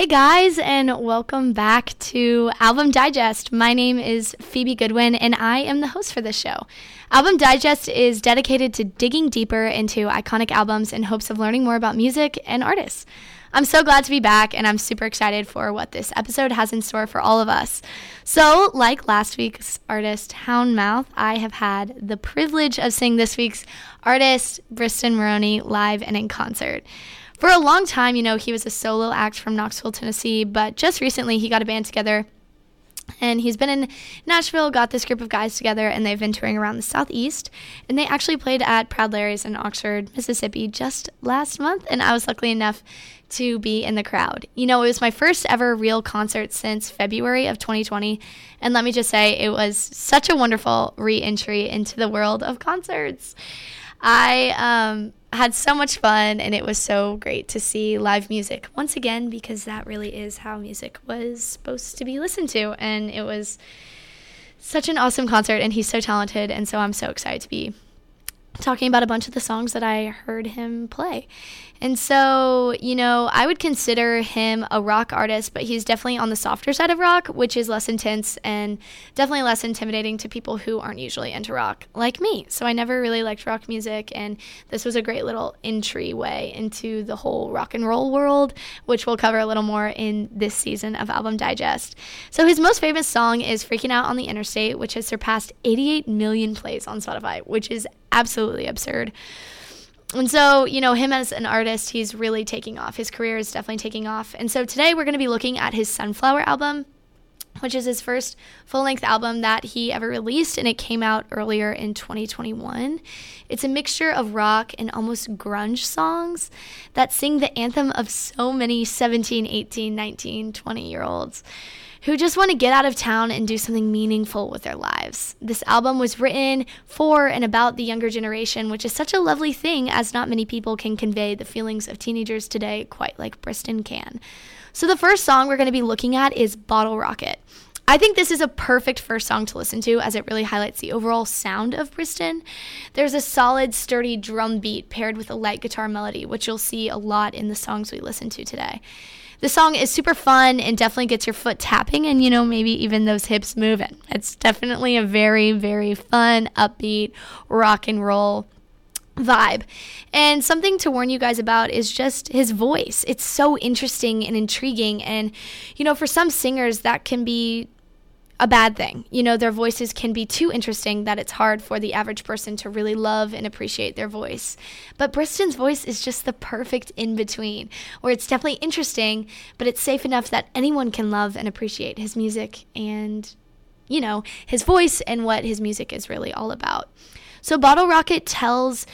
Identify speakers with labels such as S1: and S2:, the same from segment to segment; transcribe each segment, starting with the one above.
S1: Hey guys, and welcome back to Album Digest. My name is Phoebe Goodwin, and I am the host for this show. Album Digest is dedicated to digging deeper into iconic albums in hopes of learning more about music and artists. I'm so glad to be back, and I'm super excited for what this episode has in store for all of us. So, like last week's artist, Houndmouth, I have had the privilege of seeing this week's artist, Briston Maroney, live and in concert. For a long time, you know, he was a solo act from Knoxville, Tennessee, but just recently he got a band together and he's been in Nashville, got this group of guys together, and they've been touring around the Southeast. And they actually played at Proud Larry's in Oxford, Mississippi just last month. And I was lucky enough to be in the crowd. You know, it was my first ever real concert since February of 2020. And let me just say, it was such a wonderful re entry into the world of concerts. I um, had so much fun, and it was so great to see live music once again because that really is how music was supposed to be listened to. And it was such an awesome concert, and he's so talented. And so I'm so excited to be talking about a bunch of the songs that I heard him play. And so, you know, I would consider him a rock artist, but he's definitely on the softer side of rock, which is less intense and definitely less intimidating to people who aren't usually into rock, like me. So I never really liked rock music, and this was a great little entryway into the whole rock and roll world, which we'll cover a little more in this season of Album Digest. So his most famous song is Freaking Out on the Interstate, which has surpassed 88 million plays on Spotify, which is absolutely absurd and so, you know, him as an artist, he's really taking off. His career is definitely taking off. And so today we're going to be looking at his Sunflower album, which is his first full length album that he ever released, and it came out earlier in 2021. It's a mixture of rock and almost grunge songs that sing the anthem of so many 17, 18, 19, 20 year olds who just want to get out of town and do something meaningful with their lives. This album was written for and about the younger generation, which is such a lovely thing as not many people can convey the feelings of teenagers today quite like Briston can. So, the first song we're going to be looking at is Bottle Rocket. I think this is a perfect first song to listen to as it really highlights the overall sound of Briston. There's a solid, sturdy drum beat paired with a light guitar melody, which you'll see a lot in the songs we listen to today the song is super fun and definitely gets your foot tapping and, you know, maybe even those hips moving. It's definitely a very, very fun, upbeat rock and roll vibe. And something to warn you guys about is just his voice. It's so interesting and intriguing. And, you know, for some singers, that can be a bad thing. You know, their voices can be too interesting that it's hard for the average person to really love and appreciate their voice. But Briston's voice is just the perfect in between, where it's definitely interesting, but it's safe enough that anyone can love and appreciate his music and, you know, his voice and what his music is really all about. So, Bottle Rocket tells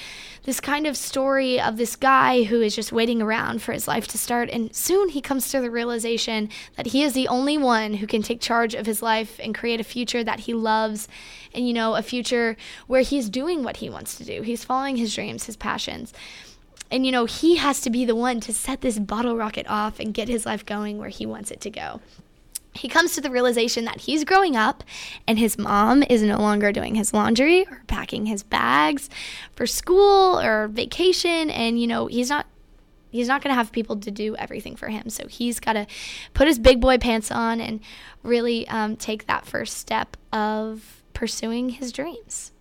S1: this kind of story of this guy who is just waiting around for his life to start. And soon he comes to the realization that he is the only one who can take charge of his life and create a future that he loves. And, you know, a future where he's doing what he wants to do. He's following his dreams, his passions. And, you know, he has to be the one to set this bottle rocket off and get his life going where he wants it to go he comes to the realization that he's growing up and his mom is no longer doing his laundry or packing his bags for school or vacation. And you know he's not he's not going to have people to do everything for him. So he's got to put his big boy pants on and really um, take that first step of pursuing his dreams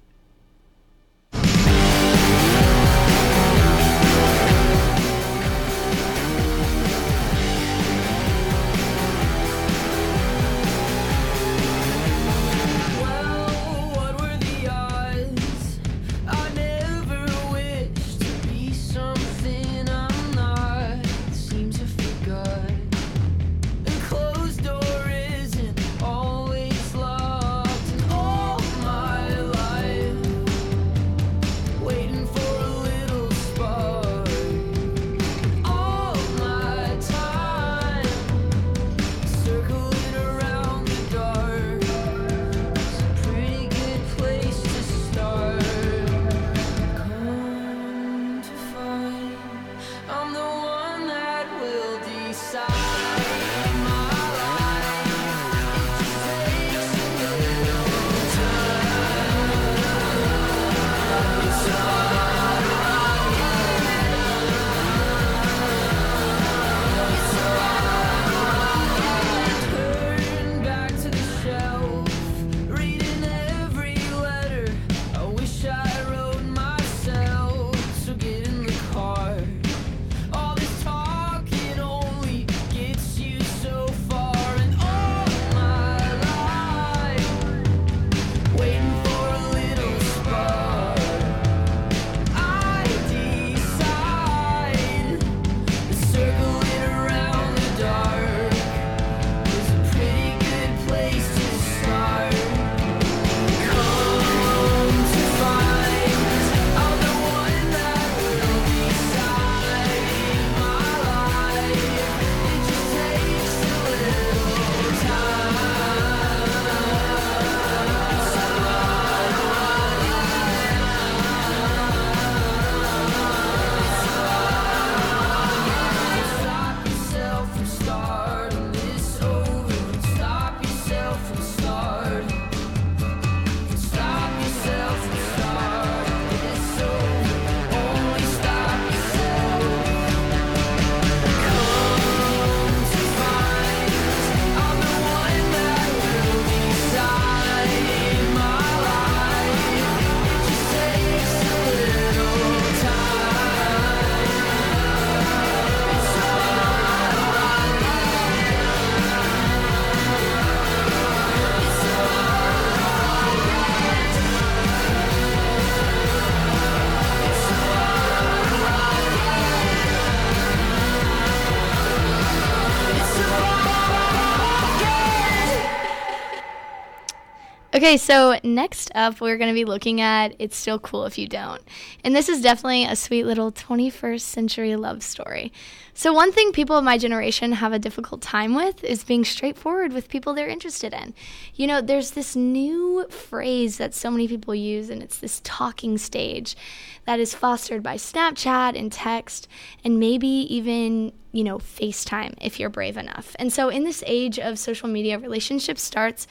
S1: Okay, so next up, we're going to be looking at It's Still Cool If You Don't. And this is definitely a sweet little 21st century love story. So, one thing people of my generation have a difficult time with is being straightforward with people they're interested in. You know, there's this new phrase that so many people use, and it's this talking stage that is fostered by Snapchat and text, and maybe even, you know, FaceTime if you're brave enough. And so, in this age of social media, relationship starts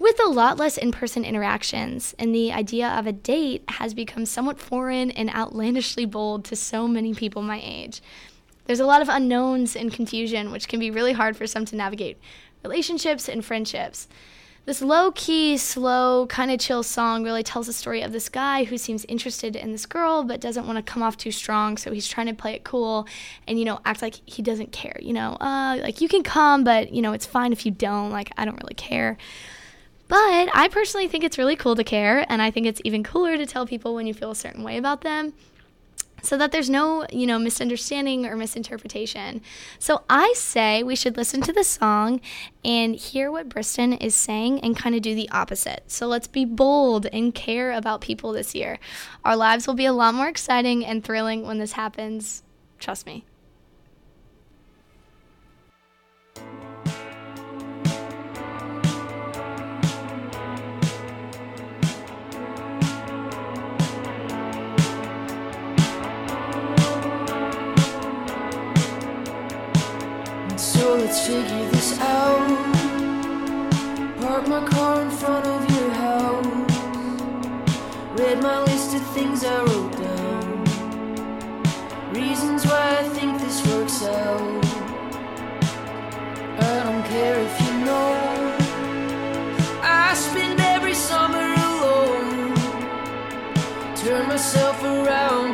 S1: with a lot less in person interactions, and the idea of a date has become somewhat foreign and outlandishly bold to so many people my age. There's a lot of unknowns and confusion, which can be really hard for some to navigate relationships and friendships. This low key, slow, kind of chill song really tells the story of this guy who seems interested in this girl but doesn't want to come off too strong, so he's trying to play it cool and, you know, act like he doesn't care. You know, uh, like you can come, but, you know, it's fine if you don't. Like, I don't really care. But I personally think it's really cool to care, and I think it's even cooler to tell people when you feel a certain way about them so that there's no, you know, misunderstanding or misinterpretation. So I say we should listen to the song and hear what Briston is saying and kind of do the opposite. So let's be bold and care about people this year. Our lives will be a lot more exciting and thrilling when this happens. Trust me.
S2: So let's figure this out. Park my car in front of your house. Read my list of things I wrote down. Reasons why I think this works out. I don't care if you know. I spend every summer alone. Turn myself around,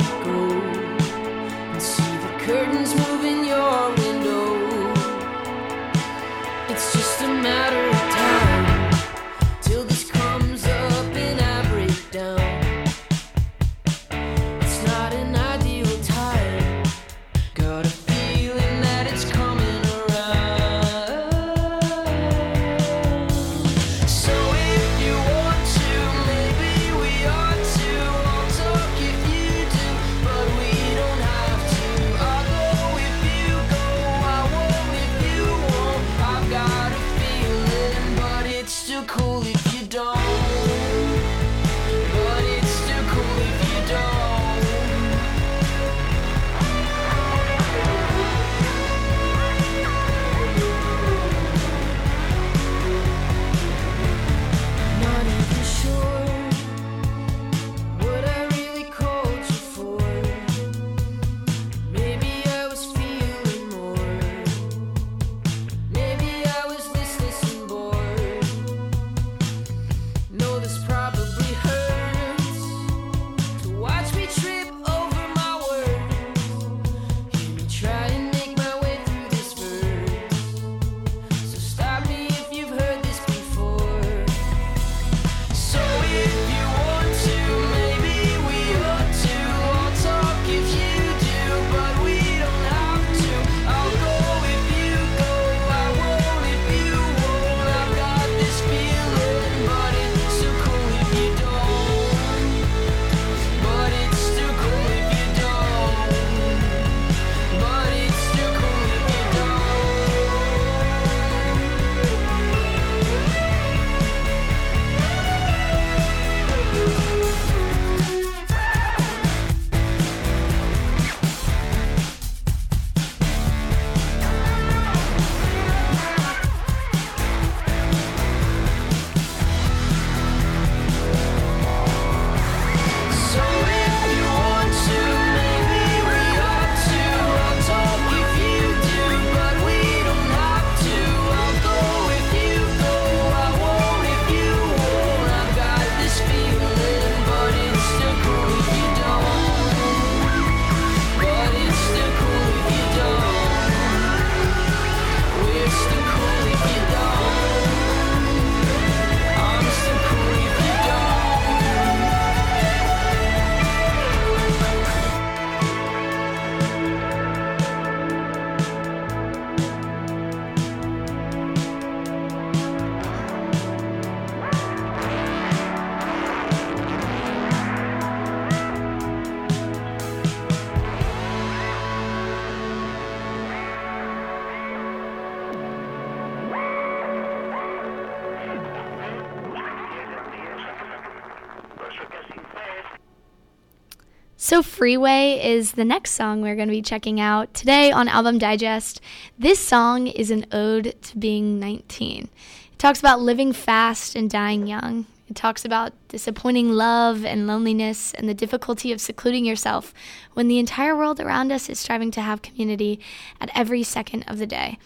S1: Freeway is the next song we're going to be checking out today on Album Digest. This song is an ode to being 19. It talks about living fast and dying young. It talks about disappointing love and loneliness and the difficulty of secluding yourself when the entire world around us is striving to have community at every second of the day.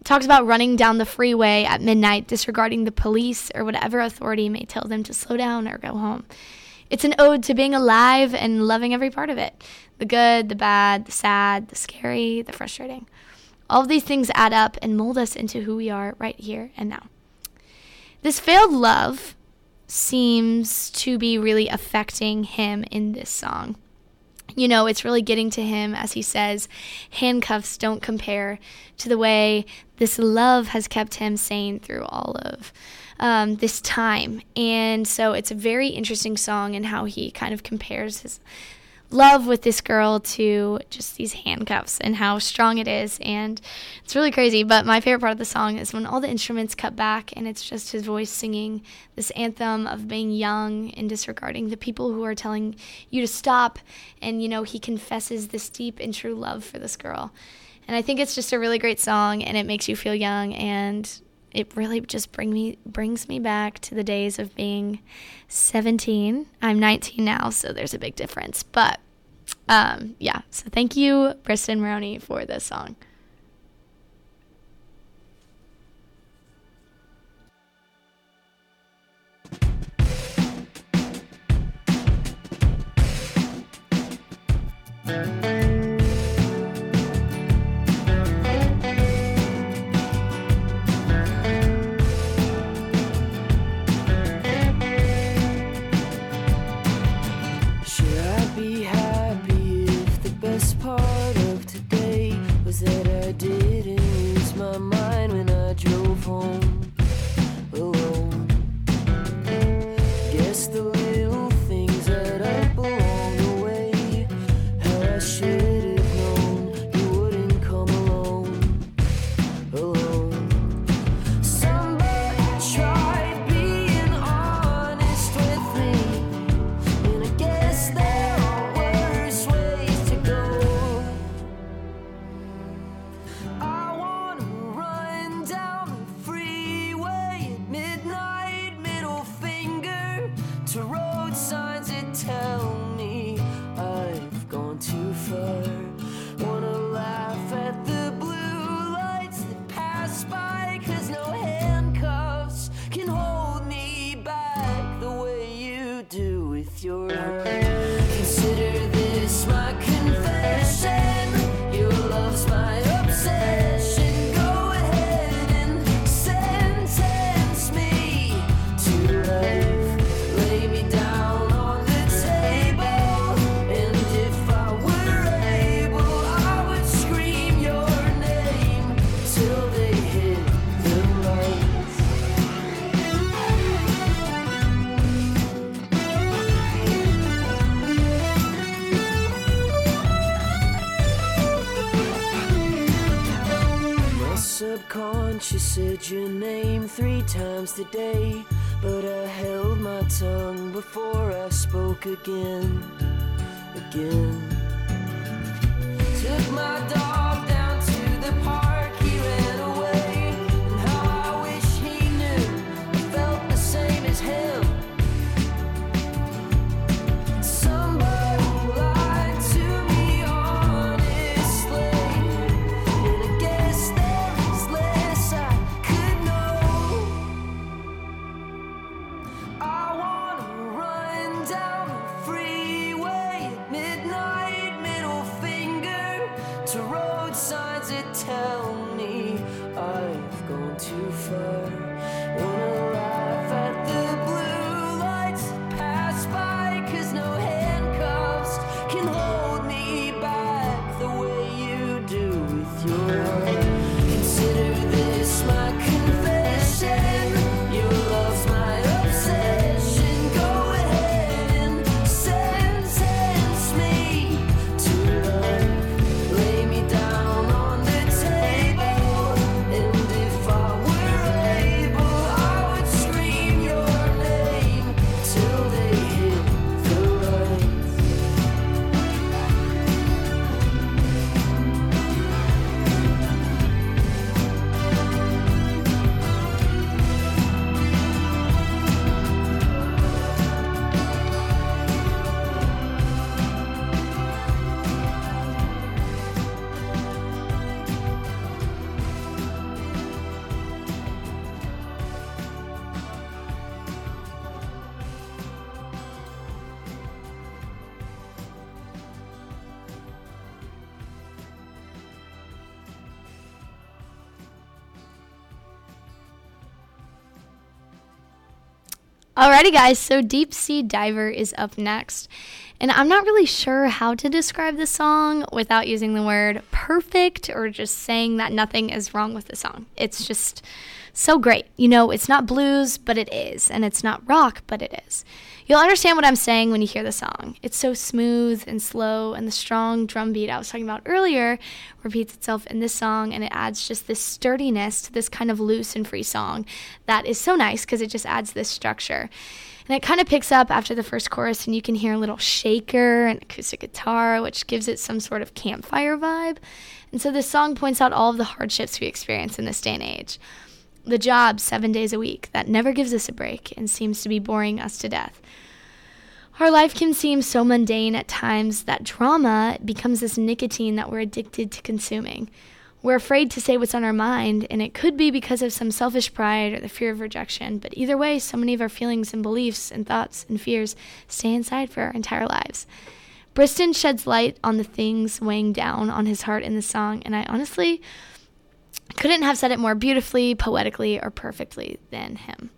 S1: It talks about running down the freeway at midnight, disregarding the police or whatever authority may tell them to slow down or go home. It's an ode to being alive and loving every part of it the good, the bad, the sad, the scary, the frustrating. All of these things add up and mold us into who we are right here and now. This failed love seems to be really affecting him in this song. You know, it's really getting to him as he says, handcuffs don't compare to the way this love has kept him sane through all of um, this time. And so it's a very interesting song and how he kind of compares his love with this girl to just these handcuffs and how strong it is. And it's really crazy. But my favorite part of the song is when all the instruments cut back and it's just his voice singing this anthem of being young and disregarding the people who are telling you to stop. And you know he confesses this deep and true love for this girl. And i think it's just a really great song and it makes you feel young and it really just bring me brings me back to the days of being 17. I'm 19 now, so there's a big difference. But um, yeah, so thank you, Briston Maroney, for this song.
S2: was that I didn't use my mind when I drove home. Said your name three times today, but I held my tongue before I spoke again, again. Took my dog
S1: Alrighty, guys, so Deep Sea Diver is up next. And I'm not really sure how to describe the song without using the word perfect or just saying that nothing is wrong with the song. It's just so great. You know, it's not blues, but it is. And it's not rock, but it is. You'll understand what I'm saying when you hear the song. It's so smooth and slow, and the strong drum beat I was talking about earlier repeats itself in this song, and it adds just this sturdiness to this kind of loose and free song that is so nice because it just adds this structure. And it kind of picks up after the first chorus, and you can hear a little shaker and acoustic guitar, which gives it some sort of campfire vibe. And so this song points out all of the hardships we experience in this day and age. The job seven days a week that never gives us a break and seems to be boring us to death. Our life can seem so mundane at times that drama becomes this nicotine that we're addicted to consuming. We're afraid to say what's on our mind, and it could be because of some selfish pride or the fear of rejection, but either way, so many of our feelings and beliefs and thoughts and fears stay inside for our entire lives. Briston sheds light on the things weighing down on his heart in the song, and I honestly couldn't have said it more beautifully, poetically, or perfectly than him.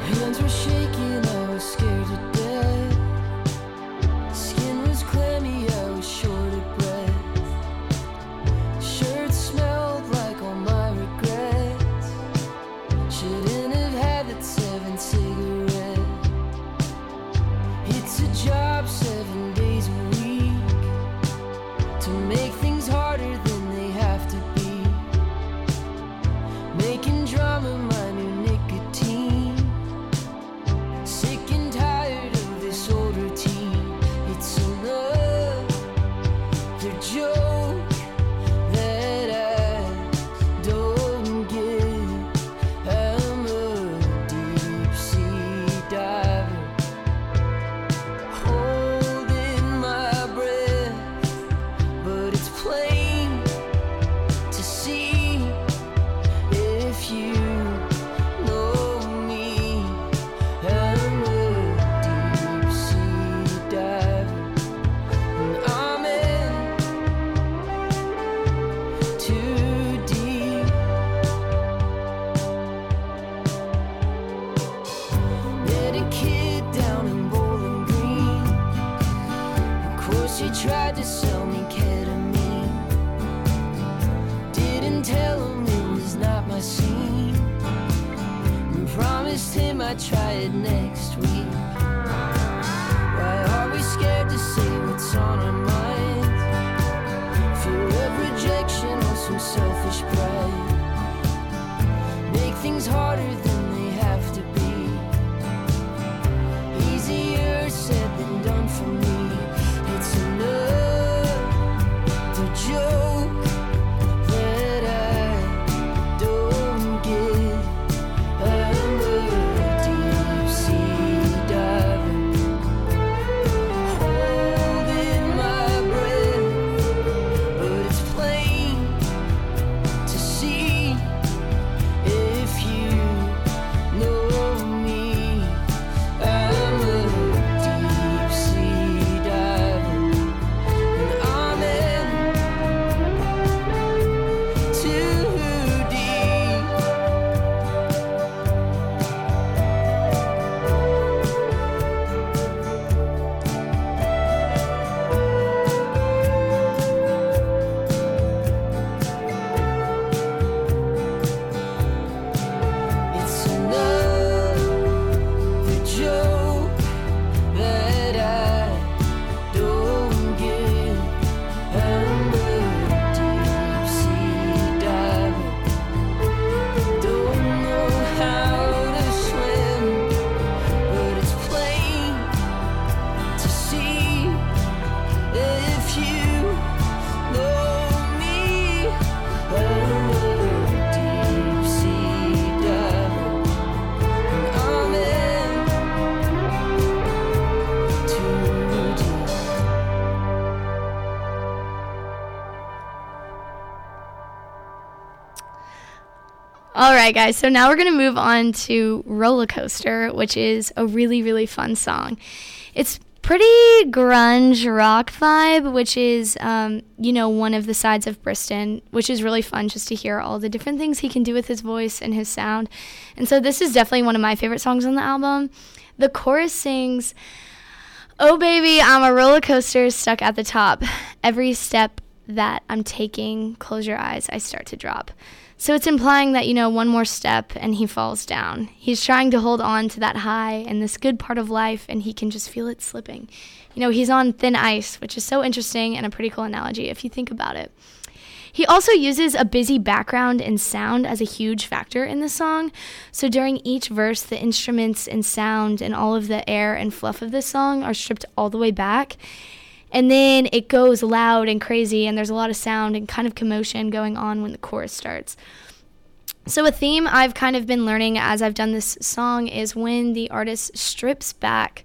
S2: Hands were shaking,
S1: right, guys. So now we're going to move on to Roller Coaster, which is a really, really fun song. It's pretty grunge rock vibe, which is, um, you know, one of the sides of Briston, which is really fun just to hear all the different things he can do with his voice and his sound. And so this is definitely one of my favorite songs on the album. The chorus sings, Oh, baby, I'm a roller coaster stuck at the top. Every step that I'm taking, close your eyes, I start to drop. So it's implying that, you know, one more step and he falls down. He's trying to hold on to that high and this good part of life, and he can just feel it slipping. You know, he's on thin ice, which is so interesting and a pretty cool analogy if you think about it. He also uses a busy background and sound as a huge factor in the song. So during each verse, the instruments and sound and all of the air and fluff of the song are stripped all the way back. And then it goes loud and crazy, and there's a lot of sound and kind of commotion going on when the chorus starts. So, a theme I've kind of been learning as I've done this song is when the artist strips back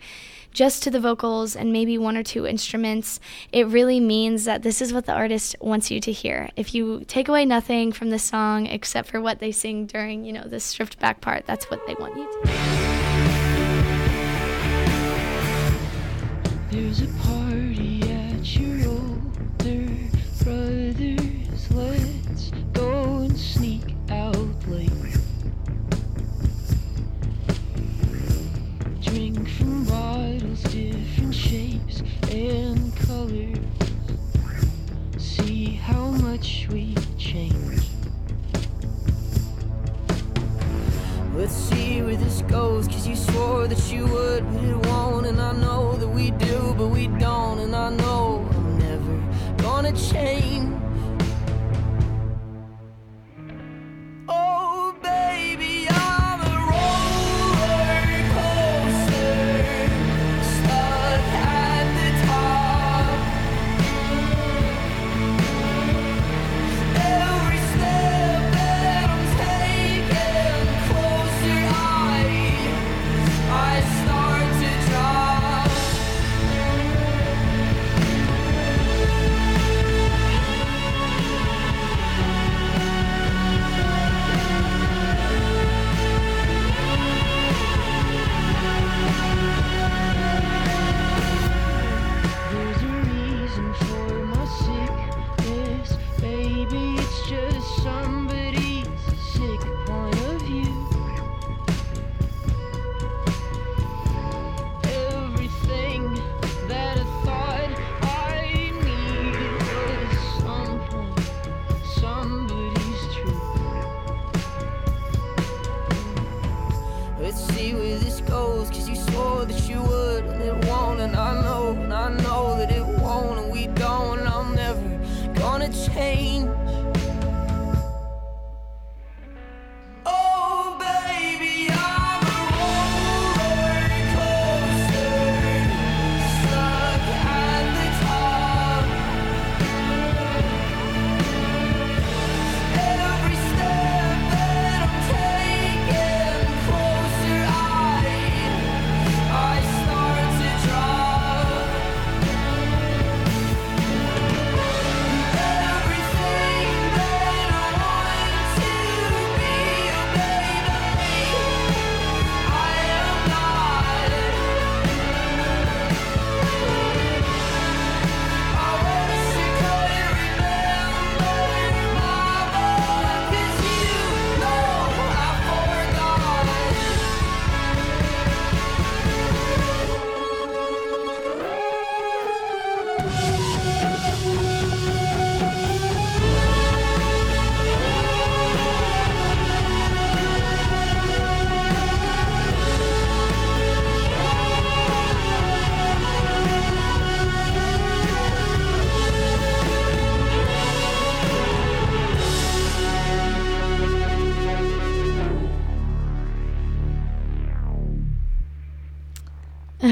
S1: just to the vocals and maybe one or two instruments, it really means that this is what the artist wants you to hear. If you take away nothing from the song except for what they sing during, you know, the stripped back part, that's what they want you to.
S2: There's a colors.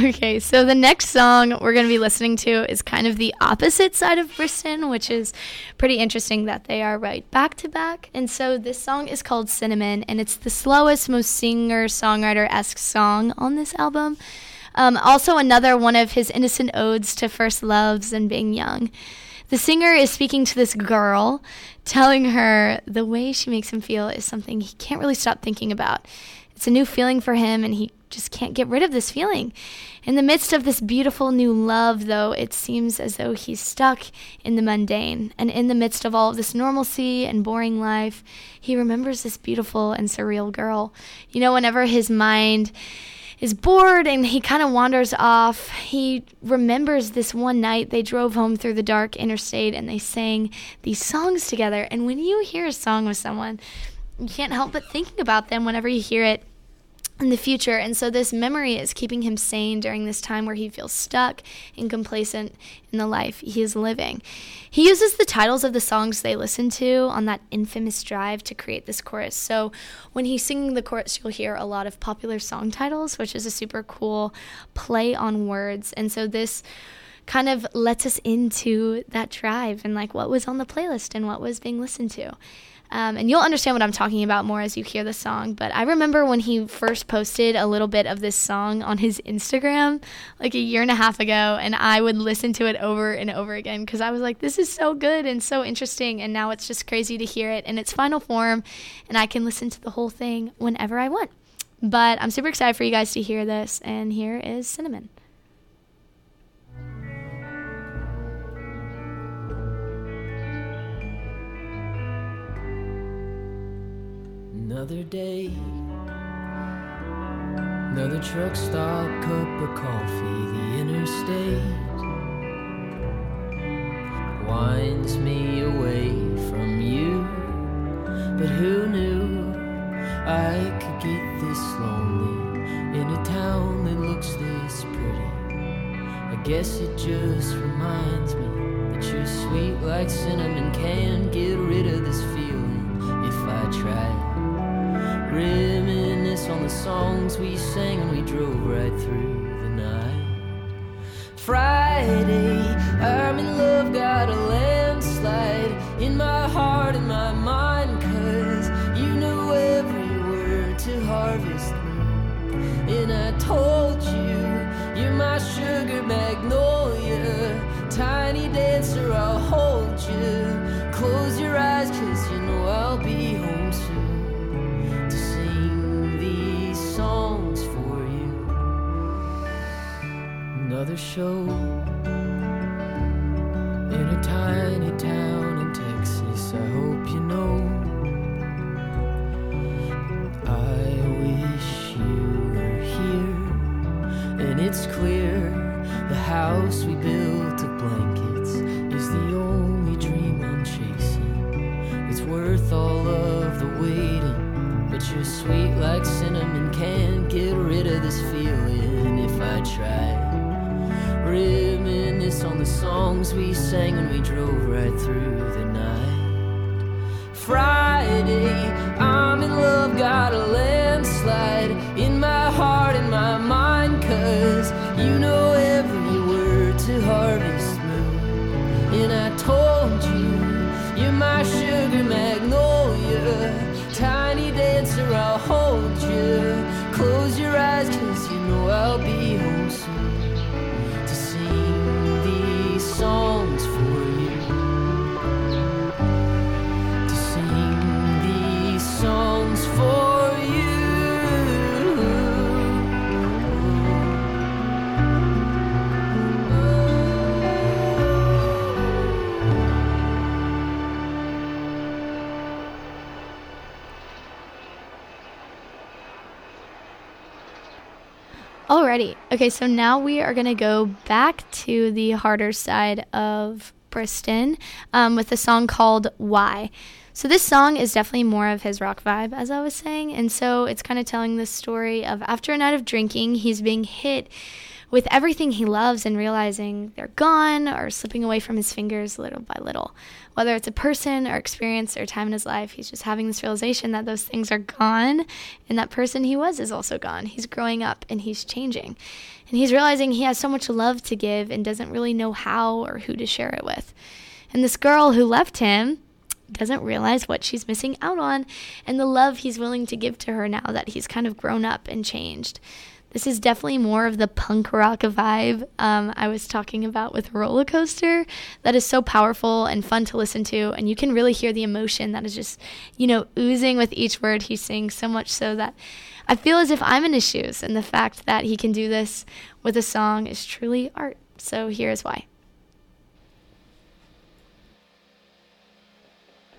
S1: Okay, so the next song we're going to be listening to is kind of the opposite side of Briston, which is pretty interesting that they are right back to back. And so this song is called Cinnamon, and it's the slowest, most singer songwriter esque song on this album. Um, also, another one of his innocent odes to first loves and being young. The singer is speaking to this girl, telling her the way she makes him feel is something he can't really stop thinking about. It's a new feeling for him, and he just can't get rid of this feeling. In the midst of this beautiful new love, though, it seems as though he's stuck in the mundane. And in the midst of all of this normalcy and boring life, he remembers this beautiful and surreal girl. You know, whenever his mind is bored and he kind of wanders off. He remembers this one night they drove home through the dark interstate and they sang these songs together. And when you hear a song with someone, you can't help but thinking about them whenever you hear it in the future. And so this memory is keeping him sane during this time where he feels stuck and complacent in the life he is living. He uses the titles of the songs they listen to on that infamous drive to create this chorus. So when he's singing the chorus, you'll hear a lot of popular song titles, which is a super cool play on words. And so this kind of lets us into that drive and like what was on the playlist and what was being listened to. Um, and you'll understand what I'm talking about more as you hear the song. But I remember when he first posted a little bit of this song on his Instagram like a year and a half ago, and I would listen to it over and over again because I was like, this is so good and so interesting. And now it's just crazy to hear it in its final form, and I can listen to the whole thing whenever I want. But I'm super excited for you guys to hear this, and here is Cinnamon.
S2: Another day, another truck stop, cup of coffee, the interstate winds me away from you. But who knew I could get this lonely in a town that looks this pretty? I guess it just reminds me that you're sweet like cinnamon, can't get rid of this feeling if I try. Reminisce on the songs we sang and we drove right through the night. Friday, I'm in love, got a landslide in my heart and my mind, cause you know every word to Harvest Moon. And I told you, you're my sugar magnolia, Show in a tiny town in Texas. I hope you know. I wish you were here, and it's clear the house we built of blankets is the only dream I'm chasing. It's worth all of the waiting, but you're sweet like cinnamon. Can't get rid of this feeling if I try. Songs we sang when we drove right through the night. Friday,
S1: Okay, so now we are going to go back to the harder side of Briston um, with a song called Why. So this song is definitely more of his rock vibe, as I was saying. And so it's kind of telling the story of after a night of drinking, he's being hit with everything he loves and realizing they're gone or slipping away from his fingers little by little. Whether it's a person or experience or time in his life, he's just having this realization that those things are gone and that person he was is also gone. He's growing up and he's changing. And he's realizing he has so much love to give and doesn't really know how or who to share it with. And this girl who left him doesn't realize what she's missing out on and the love he's willing to give to her now that he's kind of grown up and changed. This is definitely more of the punk rock vibe um, I was talking about with Roller Coaster. That is so powerful and fun to listen to, and you can really hear the emotion that is just, you know, oozing with each word he sings. So much so that I feel as if I'm in his shoes, and the fact that he can do this with a song is truly art. So here's why.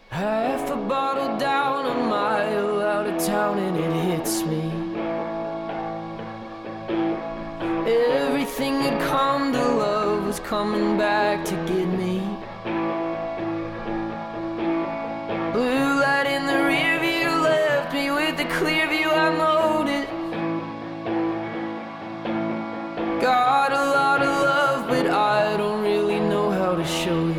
S2: Half a bottle down, a mile out of town, and it hits me. Everything had come to love was coming back to get me. Blue light in the rear view left me with the clear view I mowed. Got a lot of love, but I don't really know how to show it.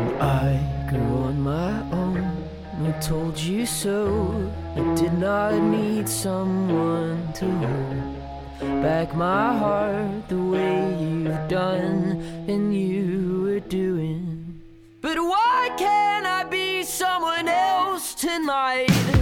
S2: And I grew on my own. I told you so. I not need someone to hold back my heart the way you've done and you were doing. But why can't I be someone else tonight?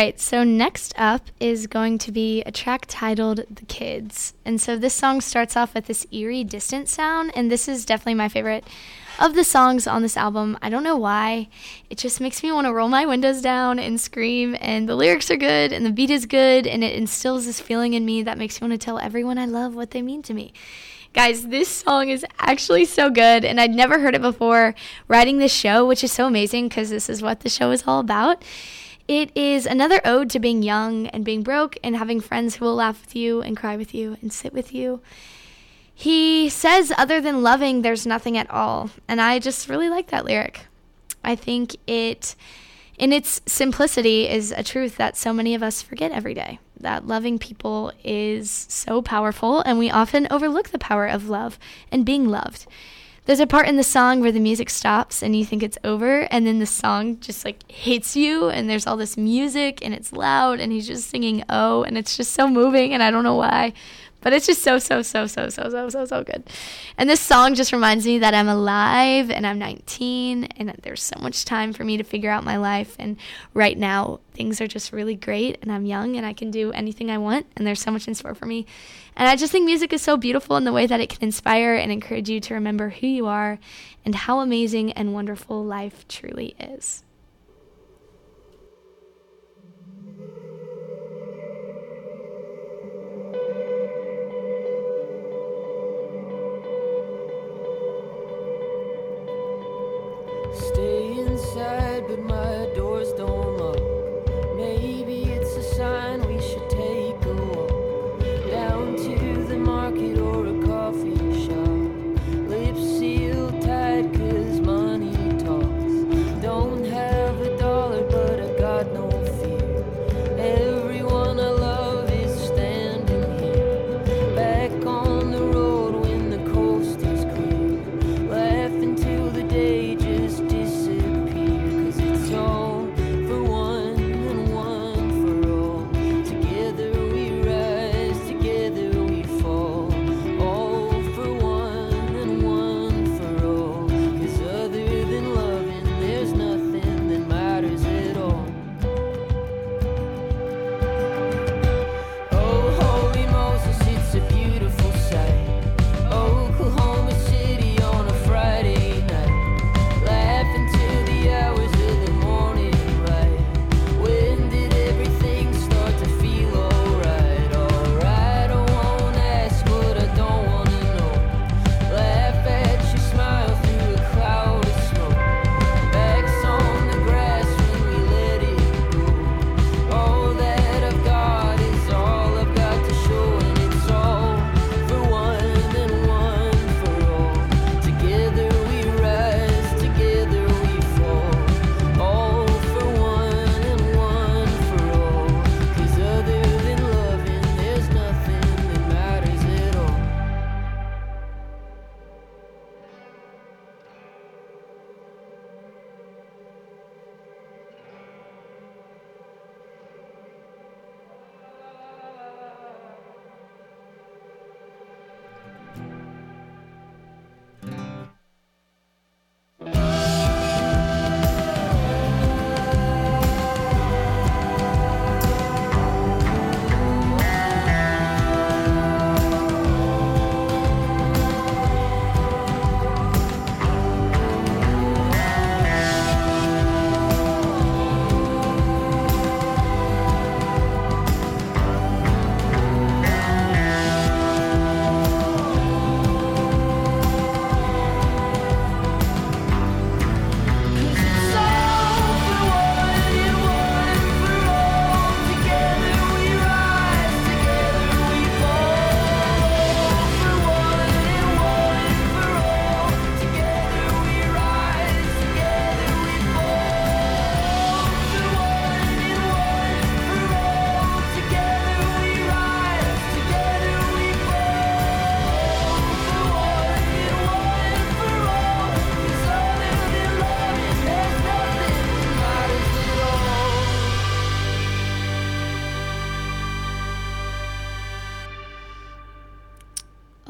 S2: Right, so
S1: next up is going to be a track titled The Kids. And so this song starts off with this eerie, distant sound, and this is definitely my favorite of the songs on this album. I don't know why. It just makes me want to roll my windows down and scream, and the lyrics are good, and the beat is good, and it instills this feeling in me that makes me want to tell everyone I love what they mean to me. Guys, this song is actually so good, and I'd never heard it before writing this show, which is so amazing because this is what the show is all about. It is another ode to being young and being broke and having friends who will laugh with you and cry with you and sit with you. He says, other than loving, there's nothing at all. And I just really like that lyric. I think it, in its simplicity, is a truth that so many of us forget every day. That loving people is so powerful, and we often overlook the power of love and being loved. There's a part in the song where the music stops and you think it's over, and then the song just like hits you, and there's all this music and it's loud, and he's just singing Oh, and it's just so moving, and I don't know why, But it's just so, so, so, so, so, so, so, so good. And this song just reminds me that I'm alive and I'm 19 and that there's so much time for me to figure out my life. And right now, things are just really great and I'm young and I can do anything I want and there's so much in store for me. And I just think music is so beautiful in the way that it can inspire and encourage you to remember who you are and how amazing and wonderful life truly is.
S2: Inside, but my doors don't lock. Maybe it's a sign we should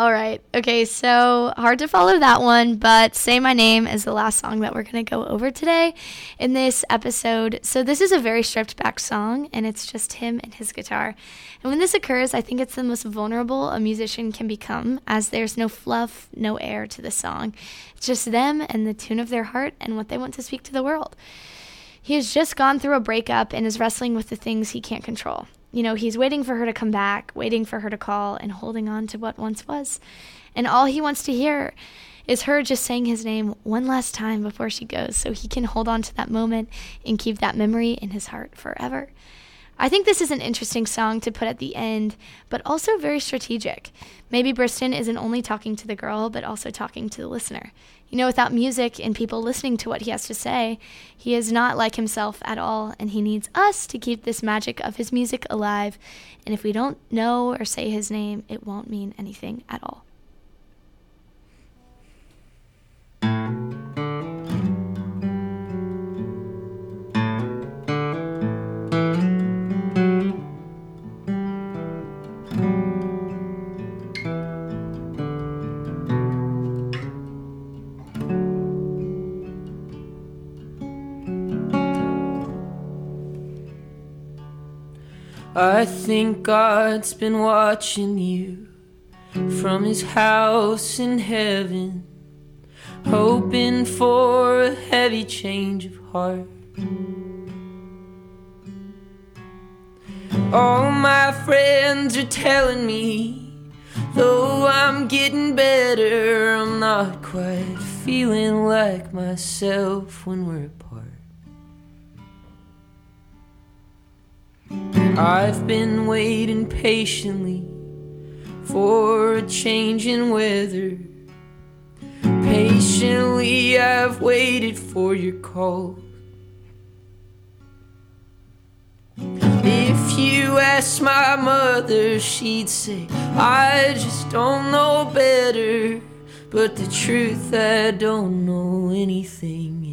S2: All
S1: right. Okay, so hard to follow that one, but Say My Name is the last song that we're going to go over today in this episode. So, this is a very stripped back song, and it's just him and his guitar. And when this occurs, I think it's the most vulnerable a musician can become, as there's no fluff, no air to the song. It's just them and the tune of their heart and what they want to speak to the world. He has just gone through a breakup and is wrestling with the things he can't control. You know, he's waiting for her to come back, waiting for her to call, and holding on to what once was. And all he wants to hear is her just saying his name one last time before she goes so he can hold on to that moment and keep that memory in his heart forever. I think this is an interesting song to put at the end, but also very strategic. Maybe Briston isn't only talking to the girl, but also talking to the listener. You know, without music and people listening to what he has to say, he is not like himself at all, and he needs us to keep this magic of his music alive. And if we don't know or say his name, it won't mean anything at all.
S2: I think God's been watching you from his house in heaven, hoping for a heavy change of heart. All my friends are telling me, though I'm getting better, I'm not quite feeling like myself when we're apart. I've been waiting patiently for a change in weather. Patiently, I've waited for your call. If you ask my mother, she'd say, I just don't know better. But the truth, I don't know anything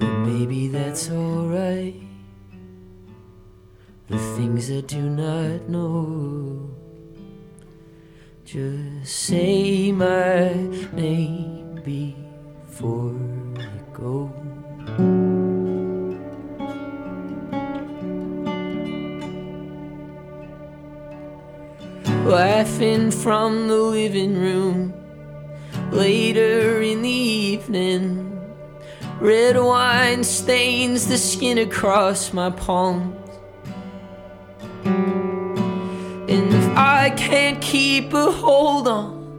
S2: But maybe that's alright. The things I do not know. Just say my name before you go. Laughing from the living room later in the evening. Red wine stains the skin across my palms. And if I can't keep a hold on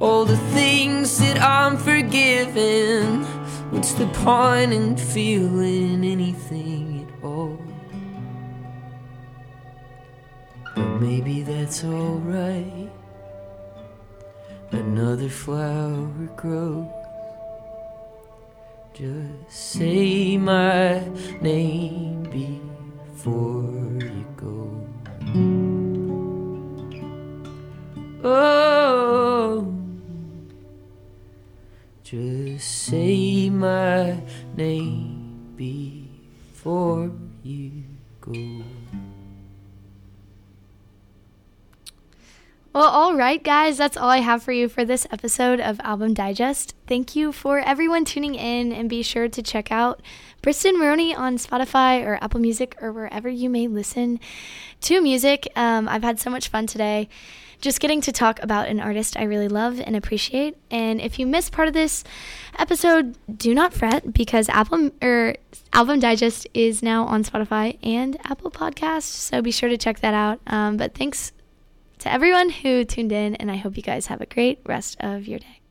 S2: all the things that I'm forgiven, what's the point in feeling anything at all? But maybe that's alright. Another flower grows. Just say my name before you go. Oh, just say my name before you go.
S1: Well, all right, guys, that's all I have for you for this episode of Album Digest. Thank you for everyone tuning in, and be sure to check out Briston Maroney on Spotify or Apple Music or wherever you may listen to music. Um, I've had so much fun today just getting to talk about an artist I really love and appreciate. And if you missed part of this episode, do not fret because Apple or Album Digest is now on Spotify and Apple Podcasts. So be sure to check that out. Um, but thanks to everyone who tuned in, and I hope you guys have a great rest of your day.